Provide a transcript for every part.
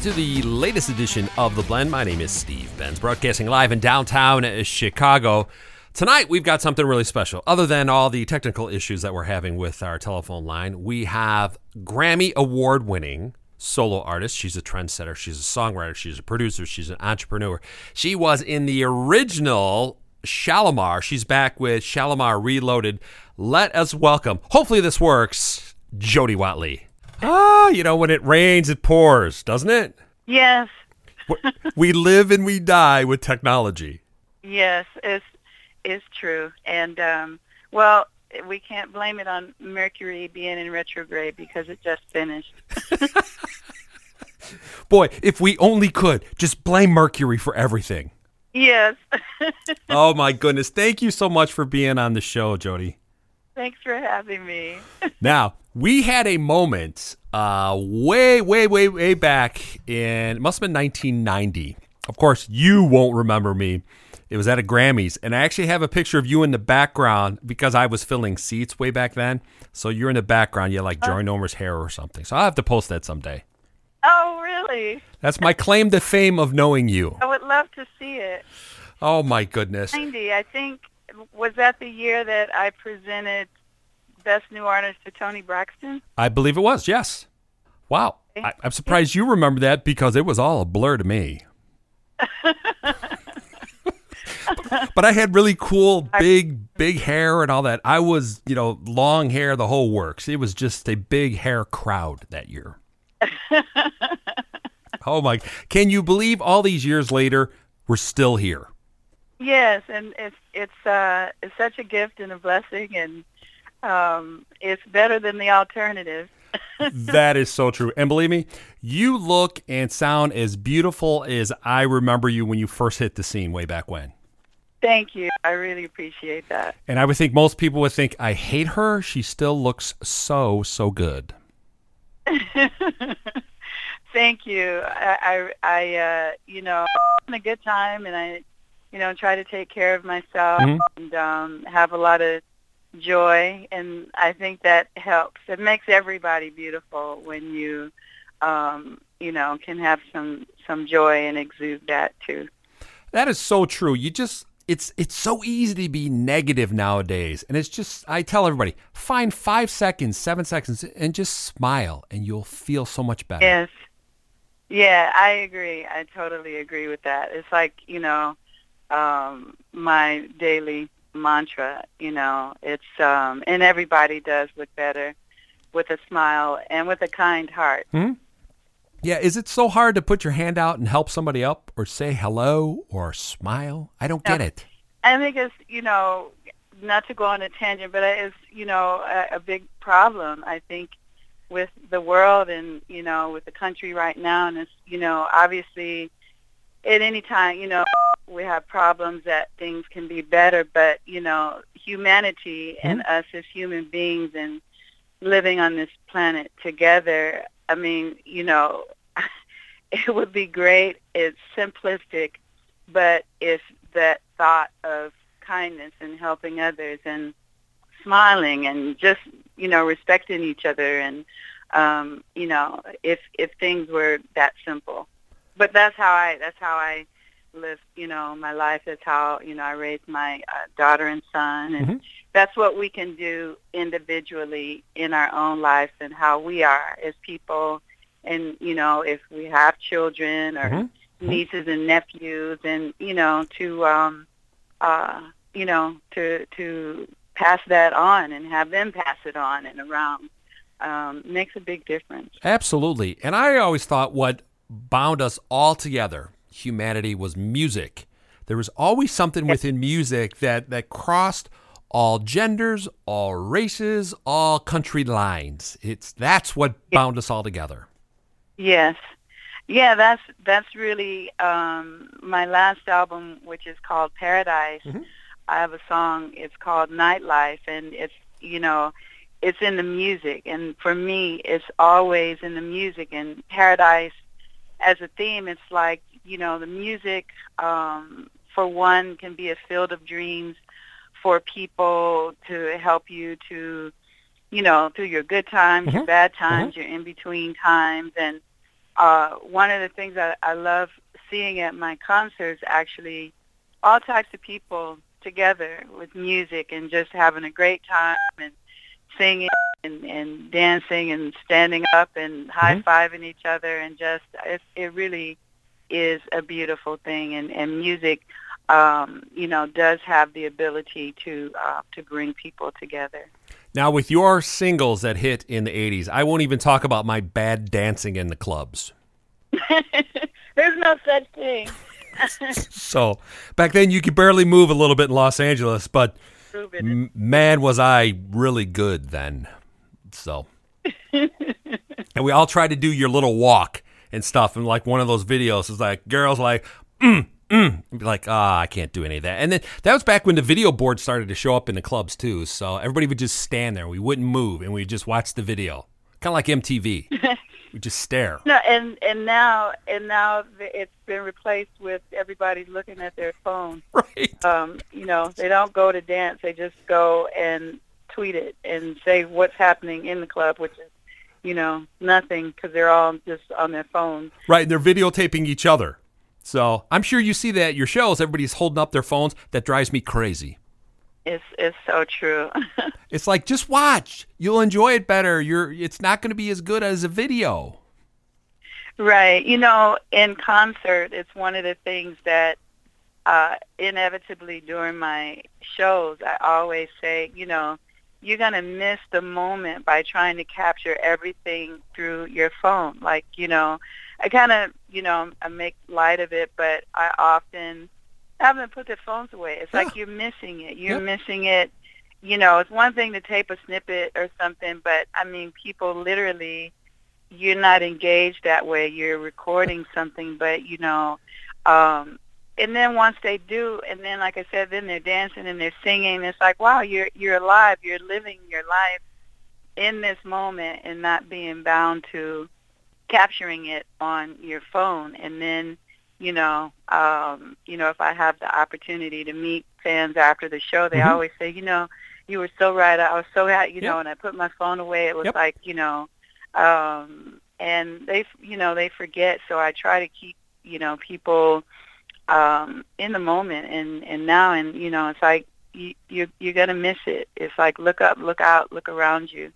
to the latest edition of The Blend. My name is Steve Benz, broadcasting live in downtown Chicago. Tonight, we've got something really special. Other than all the technical issues that we're having with our telephone line, we have Grammy Award winning solo artist. She's a trendsetter, she's a songwriter, she's a producer, she's an entrepreneur. She was in the original Shalamar. She's back with Shalamar Reloaded. Let us welcome, hopefully, this works, Jody Watley. Ah, you know, when it rains, it pours, doesn't it? Yes. we live and we die with technology. Yes, it's it's true. And um, well, we can't blame it on Mercury being in retrograde because it just finished. Boy, if we only could just blame Mercury for everything. Yes. oh my goodness. Thank you so much for being on the show, Jody. Thanks for having me. now, we had a moment uh, way, way, way, way back in, it must have been 1990. Of course, you won't remember me. It was at a Grammys, and I actually have a picture of you in the background because I was filling seats way back then. So you're in the background. You like Joy Nomer's hair or something. So I'll have to post that someday. Oh, really? That's my claim to fame of knowing you. I would love to see it. Oh, my goodness. 90, I think, was that the year that I presented Best New Artist to Toni Braxton? I believe it was, yes. Wow. I, am surprised you remember that because it was all a blur to me. but I had really cool, big, big hair and all that. I was, you know, long hair, the whole works. It was just a big hair crowd that year. oh my! Can you believe all these years later we're still here? Yes, and it's it's uh, it's such a gift and a blessing, and um, it's better than the alternative. that is so true. And believe me, you look and sound as beautiful as I remember you when you first hit the scene way back when. Thank you. I really appreciate that. And I would think most people would think, I hate her. She still looks so, so good. Thank you. I, I, I uh, you know, having a good time, and I, you know, try to take care of myself mm-hmm. and um, have a lot of joy, and I think that helps. It makes everybody beautiful when you, um, you know, can have some some joy and exude that too. That is so true. You just it's it's so easy to be negative nowadays and it's just i tell everybody find five seconds seven seconds and just smile and you'll feel so much better yes yeah i agree i totally agree with that it's like you know um my daily mantra you know it's um and everybody does look better with a smile and with a kind heart hmm yeah, is it so hard to put your hand out and help somebody up or say hello or smile? I don't get it. I think it's, you know, not to go on a tangent, but it's, you know, a, a big problem, I think, with the world and, you know, with the country right now. And it's, you know, obviously at any time, you know, we have problems that things can be better, but, you know, humanity mm-hmm. and us as human beings and living on this planet together, I mean, you know, it would be great. It's simplistic, but if that thought of kindness and helping others and smiling and just you know respecting each other and um, you know if if things were that simple, but that's how I that's how I live you know my life. That's how you know I raised my uh, daughter and son and. Mm-hmm that's what we can do individually in our own lives and how we are as people and you know if we have children or mm-hmm. nieces and nephews and you know to um uh you know to to pass that on and have them pass it on and around um makes a big difference absolutely and i always thought what bound us all together humanity was music there was always something within music that that crossed all genders, all races, all country lines. It's that's what bound us all together. Yes. Yeah, that's that's really um, my last album, which is called Paradise. Mm-hmm. I have a song. It's called Nightlife, and it's you know, it's in the music. And for me, it's always in the music. And Paradise, as a theme, it's like you know, the music um, for one can be a field of dreams for people to help you to, you know, through your good times, mm-hmm. your bad times, mm-hmm. your in between times, and uh, one of the things that I love seeing at my concerts actually all types of people together with music and just having a great time and singing and, and dancing and standing up and high fiving each other and just it, it really is a beautiful thing and, and music um, you know does have the ability to uh, to bring people together. Now, with your singles that hit in the 80s, I won't even talk about my bad dancing in the clubs. There's no such thing. so, back then you could barely move a little bit in Los Angeles, but m- man, was I really good then. So, and we all tried to do your little walk and stuff. And like one of those videos is like girls like, mm, mm, be like, ah, oh, I can't do any of that. And then that was back when the video board started to show up in the clubs too. So everybody would just stand there. We wouldn't move, and we just watch the video, kind of like MTV. we just stare. No, and and now and now it's been replaced with everybody looking at their phone. Right. Um, you know, they don't go to dance; they just go and tweet it and say what's happening in the club, which is you know nothing because they're all just on their phones. Right, and they're videotaping each other. So I'm sure you see that at your shows. Everybody's holding up their phones. That drives me crazy. It's it's so true. it's like just watch. You'll enjoy it better. You're it's not going to be as good as a video. Right. You know, in concert, it's one of the things that uh, inevitably during my shows, I always say, you know, you're going to miss the moment by trying to capture everything through your phone. Like, you know, I kind of, you know, I make light of it, but I often have them put their phones away. It's yeah. like you're missing it. You're yep. missing it. You know, it's one thing to tape a snippet or something, but I mean, people literally, you're not engaged that way. You're recording something, but you know, um, and then once they do, and then like I said, then they're dancing and they're singing. It's like, wow, you're you're alive. You're living your life in this moment and not being bound to capturing it on your phone and then you know um you know if i have the opportunity to meet fans after the show they mm-hmm. always say you know you were so right i was so happy you yep. know and i put my phone away it was yep. like you know um and they you know they forget so i try to keep you know people um in the moment and and now and you know it's like you you you're going to miss it it's like look up look out look around you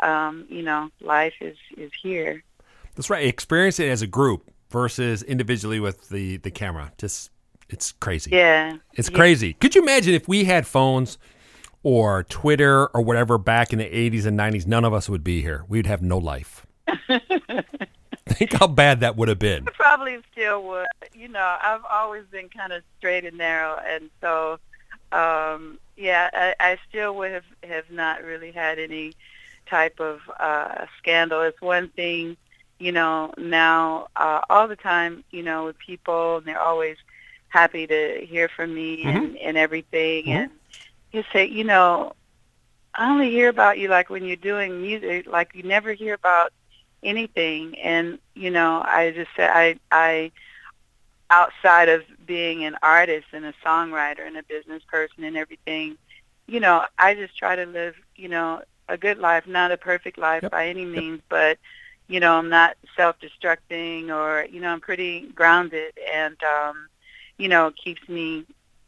um you know life is is here that's right. Experience it as a group versus individually with the the camera. Just it's crazy. Yeah. It's yeah. crazy. Could you imagine if we had phones or Twitter or whatever back in the 80s and 90s, none of us would be here. We'd have no life. Think how bad that would have been. I probably still would. You know, I've always been kind of straight and narrow, and so um, yeah, I, I still would have have not really had any type of uh, scandal. It's one thing you know, now uh, all the time, you know, with people, and they're always happy to hear from me mm-hmm. and, and everything. Mm-hmm. And you say, you know, I only hear about you like when you're doing music, like you never hear about anything. And you know, I just said, I, I, outside of being an artist and a songwriter and a business person and everything, you know, I just try to live, you know, a good life, not a perfect life yep. by any means, yep. but you know, I'm not self-destructing or, you know, I'm pretty grounded and, um, you know, it keeps me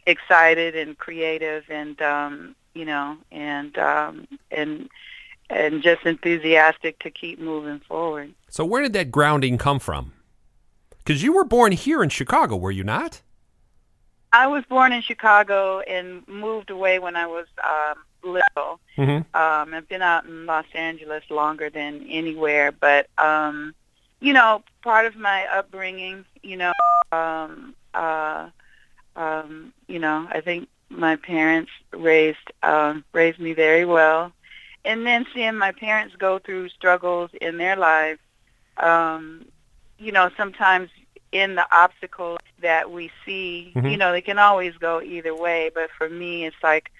excited and creative and, um, you know, and, um, and, and just enthusiastic to keep moving forward. So where did that grounding come from? Because you were born here in Chicago, were you not? I was born in Chicago and moved away when I was um, little. Mm-hmm. Um, I've been out in Los Angeles longer than anywhere, but um, you know, part of my upbringing, you know, um, uh, um, you know, I think my parents raised um, raised me very well, and then seeing my parents go through struggles in their lives, um, you know, sometimes in the obstacles that we see, mm-hmm. you know, they can always go either way. But for me, it's like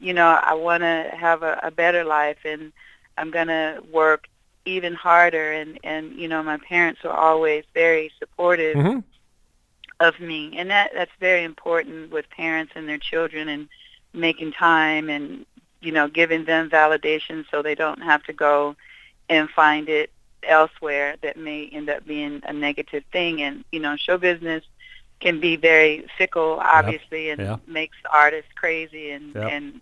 you know, I want to have a, a better life and I'm going to work even harder. And, and, you know, my parents were always very supportive mm-hmm. of me. And that, that's very important with parents and their children and making time and, you know, giving them validation so they don't have to go and find it elsewhere that may end up being a negative thing. And you know, show business can be very fickle, obviously, and Yep. makes artists crazy and Yep. and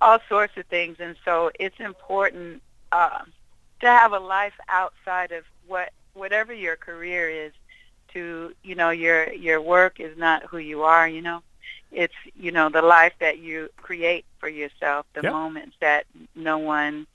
all sorts of things. And so it's important uh, to have a life outside of what whatever your career is. To you know, your your work is not who you are. You know, it's you know the life that you create for yourself, the moments that no one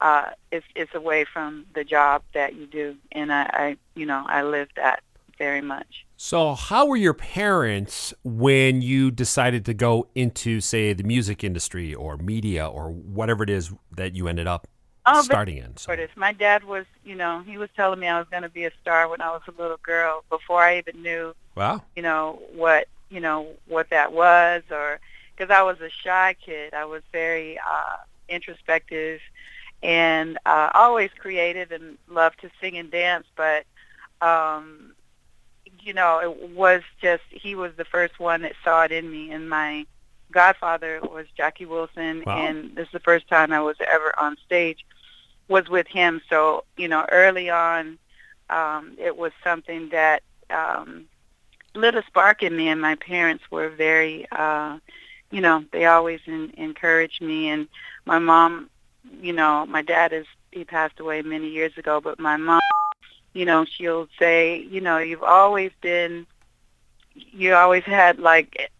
uh, is is away from the job that you do. And I, I you know I live that very much. So, how were your parents when you decided to go into, say, the music industry or media or whatever it is that you ended up Oh, starting in? So. My dad was, you know, he was telling me I was going to be a star when I was a little girl before I even knew, wow. you know, what, you know, what that was or because I was a shy kid. I was very uh introspective and uh always creative and loved to sing and dance, but um you know, it was just he was the first one that saw it in me and my godfather was Jackie Wilson Wow. and this is the first time I was ever on stage was with him. So, you know, early on um it was something that um lit a spark in me and my parents were very uh you know, they always in, encouraged me and my mom, you know, my dad is he passed away many years ago, but my mom you know, she'll say, you know, you've always been, you always had like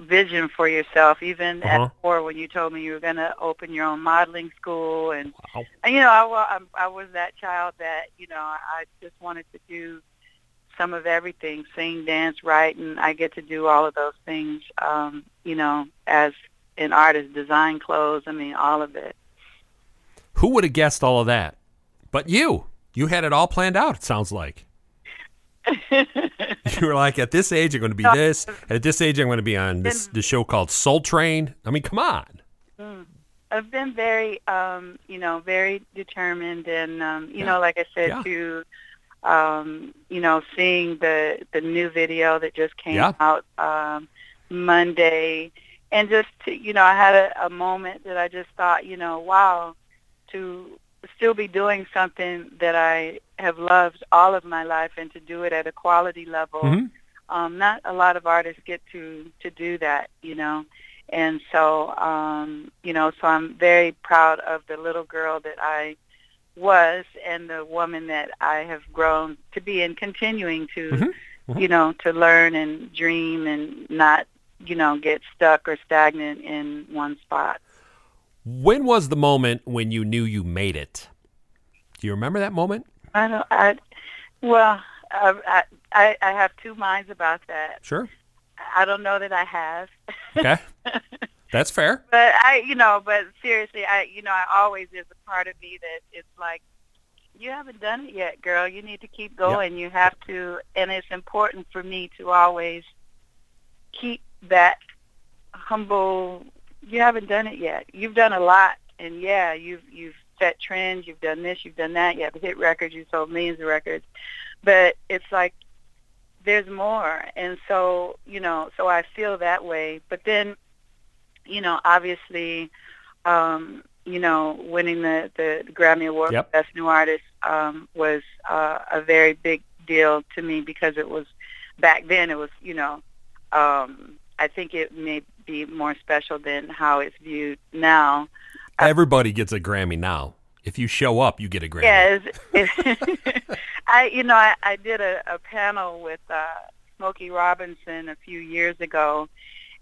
vision for yourself, even Uh-huh. at four when you told me you were going to open your own modeling school. And, Wow. and you know, I, I'm- I was that child that, you know, I just wanted to do some of everything, sing, dance, write, and I get to do all of those things, um, you know, as an artist, design clothes, I mean, all of it. Who would have guessed all of that? But you. You had it all planned out, it sounds like. You were like, at this age, I'm going to be this. At this age, I'm going to be on this the show called Soul Train. I mean, come on. Mm. I've been very, um, you know, very determined, and um, you know, like I said, Yeah. to, um, you know, seeing the the new video that just came Yeah. out um, Monday, and just to, you know, I had a, a moment that I just thought, you know, wow, to still be doing something that I have loved all of my life, and to do it at a quality level Mhm. um, not a lot of artists get to to do that, you know. And so, um, you know, so I'm very proud of the little girl that I was and the woman that I have grown to be and continuing to, Mhm. Mhm. you know, to learn and dream and not, you know, get stuck or stagnant in one spot. When was the moment when you knew you made it? Do you remember that moment? I don't, I, well, I, I, I have two minds about that. Sure. I don't know that I have. Okay. That's fair. but I, you know, but seriously, I, you know, I always there's a part of me that it's like, you haven't done it yet, girl. You need to keep going. You have to, and it's important for me to always keep that humble. You haven't done it yet. You've done a lot, and yeah, you've you've set trends. You've done this. You've done that. You have hit records. You sold millions of records, but it's like there's more, and so you know, so I feel that way. But then you know, obviously, um, you know, winning the, the Grammy Award Yep. for Best New Artist um, was uh, a very big deal to me because it was back then. It was, you know, um, I think it may be more special than how it's viewed now. Everybody gets a Grammy now. If you show up, you get a Grammy. Yeah, it's, it's, I you know I, I did a, a panel with uh, Smokey Robinson a few years ago,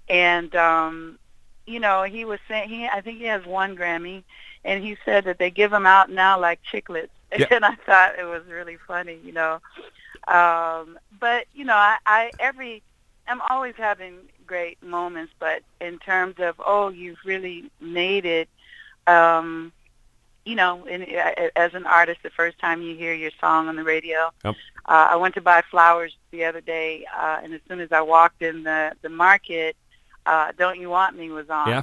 and um, you know he was saying he I think he has one Grammy, and he said that they give them out now like chiclets, Yeah. and I thought it was really funny, you know. Um, but you know I, I every I'm always having great moments, but in terms of oh you've really made it. Um, you know, in, as an artist, the first time you hear your song on the radio, Yep. uh, I went to buy flowers the other day, uh, and as soon as I walked in the the market, uh, "Don't You Want Me" was on, Yeah.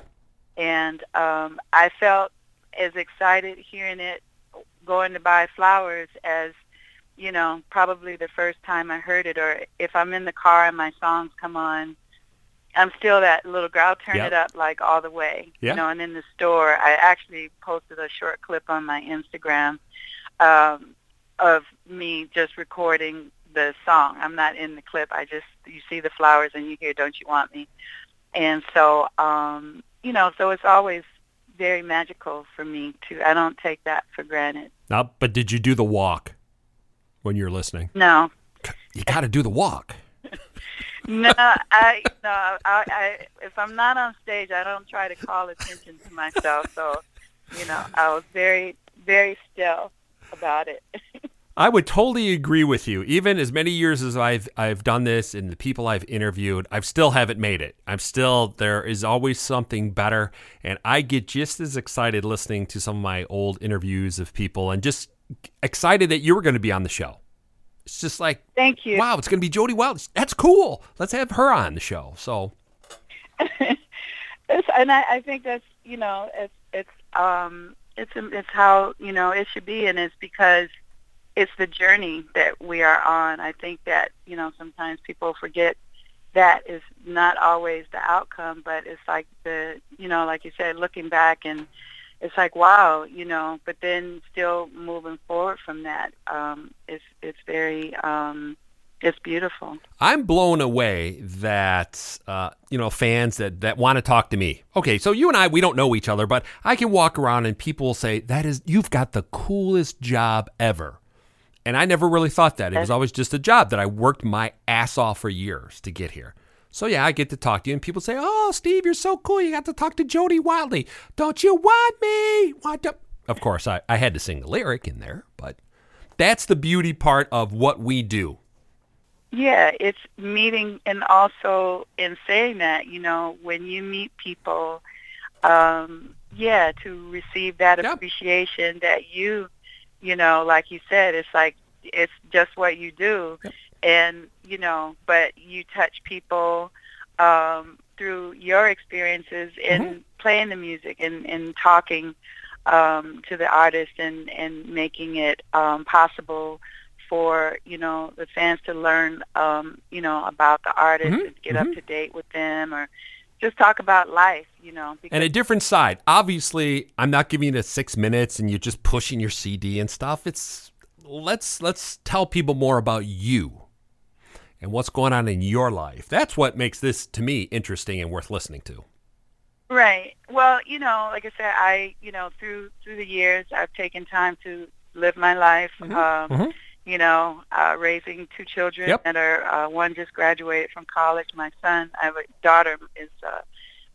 and um, I felt as excited hearing it going to buy flowers as you know probably the first time I heard it, or if I'm in the car and my songs come on. I'm still that little girl. I'll turn Yep. it up like all the way, Yeah. you know. And in the store, I actually posted a short clip on my Instagram. Um, of me just recording the song. I'm not in the clip. I just you see the flowers and you hear "Don't You Want Me," and so um, you know, so it's always very magical for me too. I don't take that for granted. Now, but did you do the walk when you're listening? No. You got to do the walk. no, I no, I, I if I'm not on stage, I don't try to call attention to myself. So, you know, I was very very still about it. I would totally agree with you. Even as many years as I've I've done this and the people I've interviewed, I still haven't made it. I'm still there is always something better and I get just as excited listening to some of my old interviews of people and just excited that you were going to be on the show. It's just like Thank you. Wow, it's going to be Jody Wild. That's cool. Let's have her on the show. So and I, I think that's, you know, it's it's um it's it's how, you know, it should be and it's because it's the journey that we are on. I think that, you know, sometimes people forget that is not always the outcome, but it's like the, you know, like you said, looking back and it's like, wow, you know, but then still moving forward from that, um, it's, it's very, um, it's beautiful. I'm blown away that uh, you know fans that that want to talk to me. Okay, so you and I we don't know each other, but I can walk around and people will say that is you've got the coolest job ever. And I never really thought that. It was always just a job that I worked my ass off for years to get here. So yeah, I get to talk to you, and people say, "Oh, Steve, you're so cool. You got to talk to Jody Wildly. Don't you want me? Want to?" Of course, I, I had to sing the lyric in there, but that's the beauty part of what we do. Yeah, it's meeting, and also in saying that, you know, when you meet people, um, yeah, to receive that yep. appreciation that you you know, like you said, it's like it's just what you do, yep. And you know, but you touch people um, through your experiences in mm-hmm. playing the music and, and talking um, to the artist and and making it um, possible for you know the fans to learn um, you know about the artist mm-hmm. and get mm-hmm. up to date with them or just talk about life, you know. And a different side. Obviously, I'm not giving you six minutes and you're just pushing your CD and stuff. It's let's let's tell people more about you and what's going on in your life. That's what makes this to me interesting and worth listening to. Right. Well, you know, like I said, I you know through through the years, I've taken time to live my life. Mm-hmm. Um, mm-hmm you know, uh, raising two children yep. that are uh, one just graduated from college. My son, I have a daughter, is uh,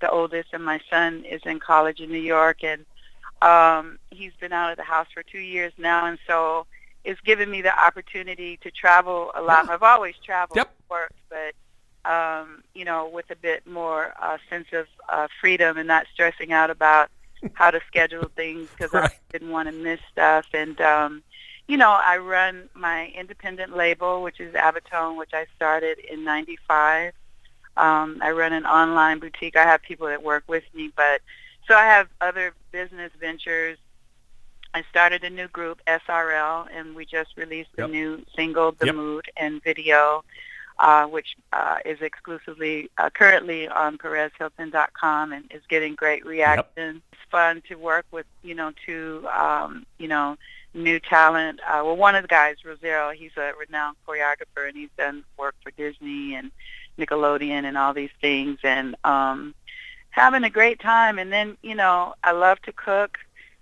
the oldest, and my son is in college in New York, and um, he's been out of the house for two years now, and so it's given me the opportunity to travel a lot. Yeah. I've always traveled yep. work, but um, you know, with a bit more uh, sense of uh, freedom and not stressing out about how to schedule things because right. I didn't want to miss stuff and. um you know, I run my independent label, which is Avitone, which I started in 95. Um, I run an online boutique. I have people that work with me, but so I have other business ventures. I started a new group, SRL, and we just released yep. a new single, The yep. Mood, and video, uh, which uh, is exclusively uh, currently on PerezHilton.com and is getting great reaction. Yep. It's fun to work with, you know, two, um, you know, new talent. Uh, well, one of the guys, Rosero, he's a renowned choreographer, and he's done work for Disney and Nickelodeon and all these things, and um, having a great time. And then, you know, I love to cook.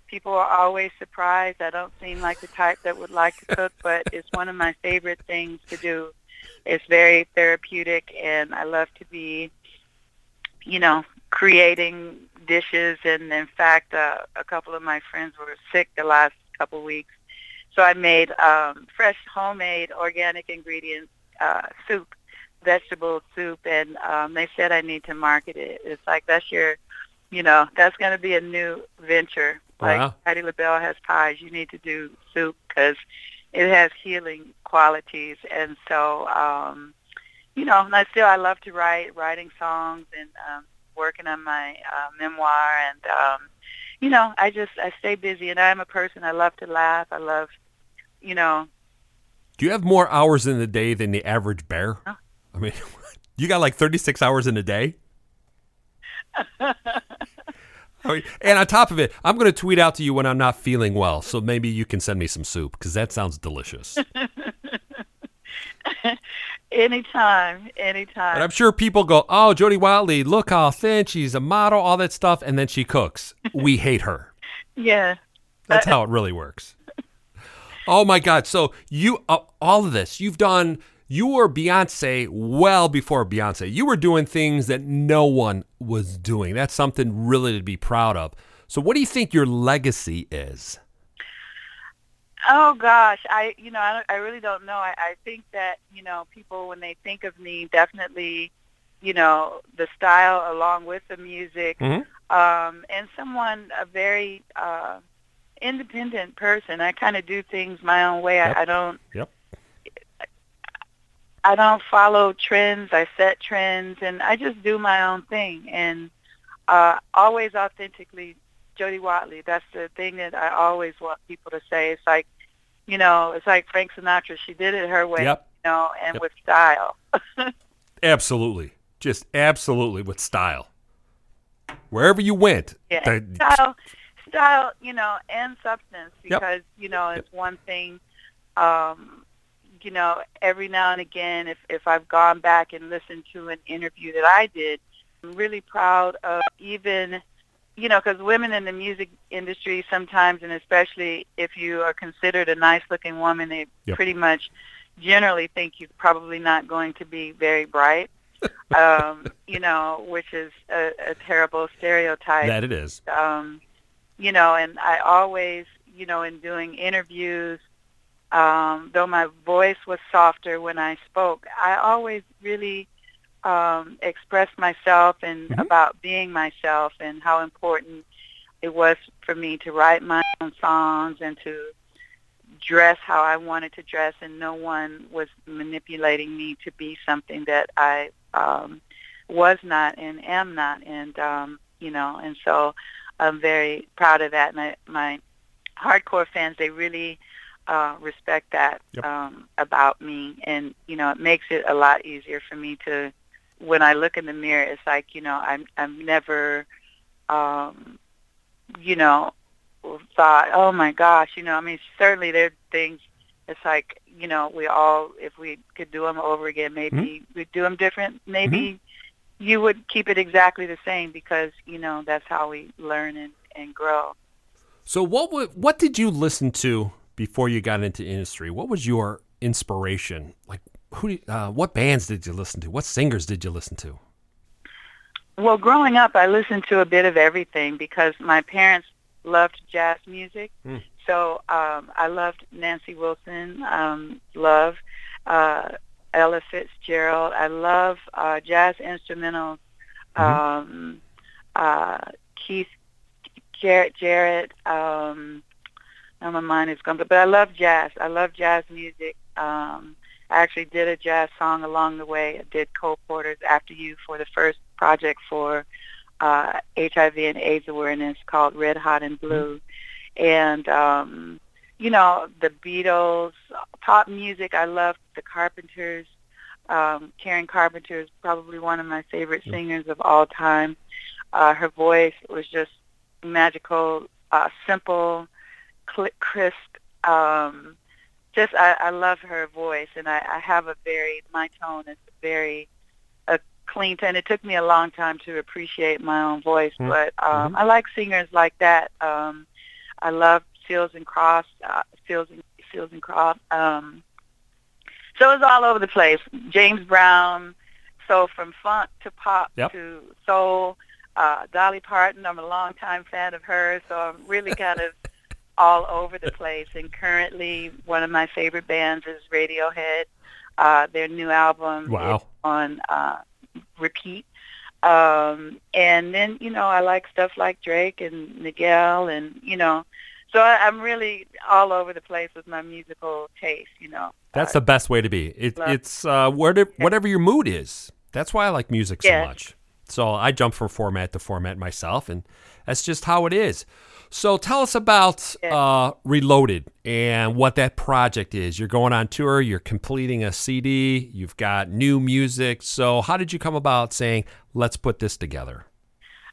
People are always surprised. I don't seem like the type that would like to cook, but it's one of my favorite things to do. It's very therapeutic, and I love to be, you know, creating dishes. And in fact, uh, a couple of my friends were sick the last couple weeks. So I made um, fresh, homemade, organic ingredients uh, soup, vegetable soup, and um, they said I need to market it. It's like that's your, you know, that's going to be a new venture. Like wow. Patti LaBelle has pies, you need to do soup because it has healing qualities. And so, um, you know, and I still I love to write, writing songs and um, working on my uh, memoir and um, you know, I just I stay busy, and I'm a person. I love to laugh. I love, you know. Do you have more hours in the day than the average bear? Huh? I mean, you got like 36 hours in a day. and on top of it, I'm going to tweet out to you when I'm not feeling well. So maybe you can send me some soup because that sounds delicious. anytime, anytime. I'm sure people go, "Oh, Jody Watley, look how thin she's a model, all that stuff," and then she cooks. We hate her. yeah, That's how it really works. Oh my God! So you uh, all of this you've done. You were Beyonce well before Beyonce. You were doing things that no one was doing. That's something really to be proud of. So, what do you think your legacy is? Oh gosh, I you know I, I really don't know. I, I think that you know people when they think of me, definitely, you know the style along with the music, Mhm. um, and someone a very uh, independent person. I kind of do things my own way. Yep. I, I don't. Yep. I don't follow trends. I set trends, and I just do my own thing, and uh, always authentically Jody Watley. That's the thing that I always want people to say. It's like, you know, it's like Frank Sinatra. She did it her way, Yep. you know, and Yep. with style. Absolutely. Just absolutely with style. Wherever you went. Yeah, the- style, style, you know, and substance Yep. because you know it's one thing. Um, you know, every now and again, if if I've gone back and listened to an interview that I did, I'm really proud of even, you know, because women in the music industry sometimes, and especially if you are considered a nice-looking woman, they Yep. pretty much generally think you're probably not going to be very bright. um, you know, which is a, a terrible stereotype that it is. um, you know, and I always, you know, in doing interviews, um, though my voice was softer when I spoke, I always really um, expressed myself and Mhm. about being myself and how important it was for me to write my own songs and to dress how I wanted to dress, and no one was manipulating me to be something that I um, was not and am not, and um, you know, and so I'm very proud of that. And I, my hardcore fans, they really uh, respect that Yep. um, about me, and you know, it makes it a lot easier for me to. When I look in the mirror, it's like you know, I'm I'm never, um, you know, thought, oh my gosh, you know, I mean, certainly there are things. It's like you know, we all, if we could do them over again, maybe we'd do them different. Maybe you would keep it exactly the same because you know that's how we learn and, and grow. So what would, what did you listen to before you got into industry? What was your inspiration? Like who uh, what bands did you listen to? What singers did you listen to? Well, growing up, I listened to a bit of everything because my parents loved jazz music. Mm. So um, I loved Nancy Wilson, um, love uh, Ella Fitzgerald. I love uh, jazz instrumentals. Mhm. Um, uh, Keith Jarrett, Jarrett. Um, now my mind is gone, but, but I love jazz. I love jazz music. Um, I actually did a jazz song along the way. I did Cole Porter's After You for the first project for uh, HIV and AIDS awareness called Red Hot and Blue. And, um, you know, the Beatles, pop music, I loved the Carpenters. Um, Karen Carpenter is probably one of my favorite singers of all time. Uh, her voice was just magical, uh, simple, crisp. Um, just I, I love her voice, and I, I have a very my tone is very a clean tone. It took me a long time to appreciate my own voice, Mm. but um, I like singers like that. Um, I love Seals and Crofts, uh, Seals and Seals and Crofts. Um, so it's all over the place. James Brown. So from funk to pop Yep. to soul. Uh, Dolly Parton. I'm a longtime fan of hers, so I'm really kind of all over the place. And currently, one of my favorite bands is Radiohead. Uh, their new album Wow. is on uh, repeat. Um, and then, you know, I like stuff like Drake and Miguel and, you know, so I, I'm really all over the place with my musical taste, you know. That's Uh, the best way to be. It, it's uh, whatever, whatever your mood is. That's why I like music so much. So I jump from format to format myself, and that's just how it is. So tell us about uh, Reloaded and what that project is. You're going on tour. You're completing a CD. You've got new music. So how did you come about saying, "Let's put this together"?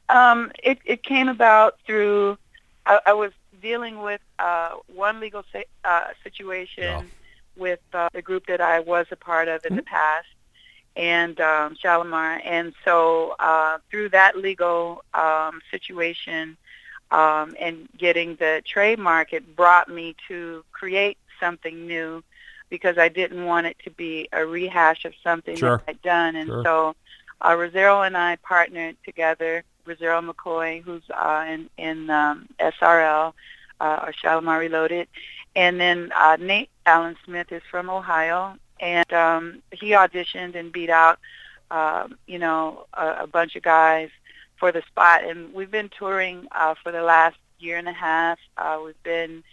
Um, it, it came about through, I, I was dealing with uh, one legal uh, situation with uh, the group that I was a part of in the past, and um, Shalamar. And so uh, through that legal um, situation um, and getting the trademark, it brought me to create something new because I didn't want it to be a rehash of something Sure. that I'd done. And Sure. so uh, Rosero and I partnered together. Rosero McCoy, who's uh, in, in um, SRL, uh, or Shalamar Reloaded. And then uh, Nate Allen Smith is from Ohio, and um, he auditioned and beat out, um, you know, a, a bunch of guys for the spot. And we've been touring uh, for the last year and a half. Uh, we've been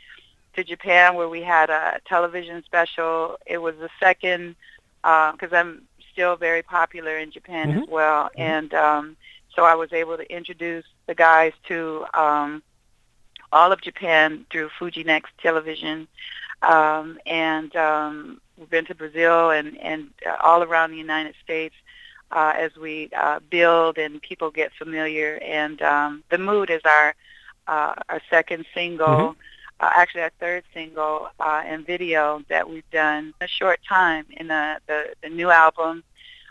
to Japan where we had a television special. It was the second because I'm still very popular in Japan as well, and um, so I was able to introduce the guys to um, all of Japan through Fuji Next Television, um, and um, we've been to Brazil and and uh, all around the United States uh, as we uh, build and people get familiar. And um, the mood is our uh, our second single. Uh, actually, our third single uh, and video that we've done in a short time. In the, the the new album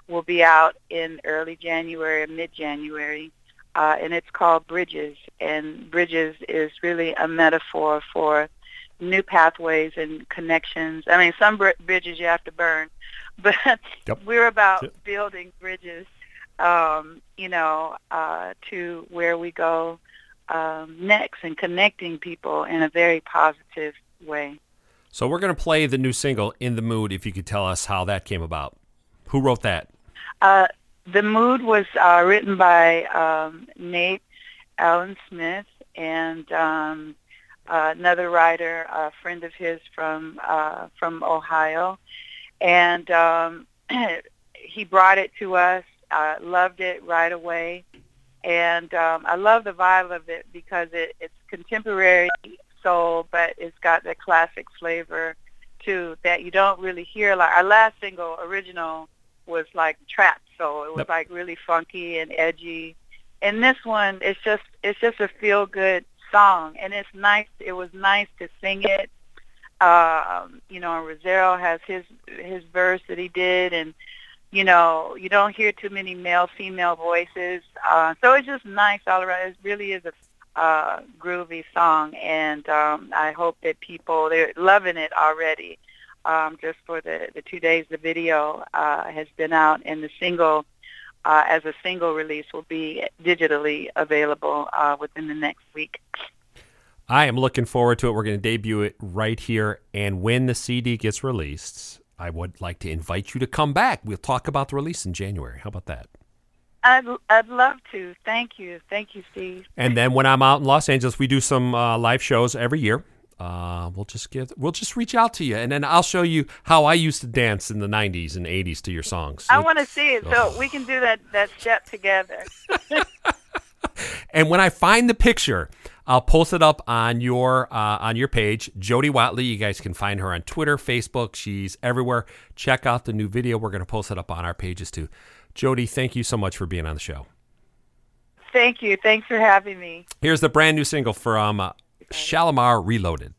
will be out in early January, mid-January, uh, and it's called Bridges. And Bridges is really a metaphor for new pathways and connections. I mean, some br- bridges you have to burn, but Yep. we're about Yep. building bridges, um, you know, uh, to where we go um, next and connecting people in a very positive way. So we're going to play the new single "In the Mood." If you could tell us how that came about, who wrote that? Uh, the mood was uh, written by um, Nate Allen Smith and um, uh, another writer, a friend of his from uh, from Ohio, and um, he brought it to us. Uh, loved it right away, and um, I love the vibe of it because it, it's contemporary soul, but it's got that classic flavor too that you don't really hear lot. Our last single, original, was like trap soul. It was Yep. like really funky and edgy. And this one, it's just it's just a feel good song, and it's nice. It was nice to sing it. Um, you know, and Rosero has his his verse that he did, and you know, you don't hear too many male female voices. Uh, so it's just nice all around. It really is a uh, groovy song, and um, I hope that people they're loving it already. Um, just for the the two days, the video uh, has been out, and the single, uh, as a single release, will be digitally available uh, within the next week. I am looking forward to it. We're going to debut it right here, and when the CD gets released, I would like to invite you to come back. We'll talk about the release in January. How about that? I'd I'd love to. Thank you, thank you, Steve. And then when I'm out in Los Angeles, we do some uh, live shows every year. Uh, we'll just give, we'll just reach out to you, and then I'll show you how I used to dance in the '90s and '80s to your songs. I want to see it, so we can do that that step together. And when I find the picture, I'll post it up on your uh, on your page, Jody Watley. You guys can find her on Twitter, Facebook. She's everywhere. Check out the new video. We're going to post it up on our pages too. Jody, thank you so much for being on the show. Thank you. Thanks for having me. Here's the brand new single from uh, Shalamar Reloaded.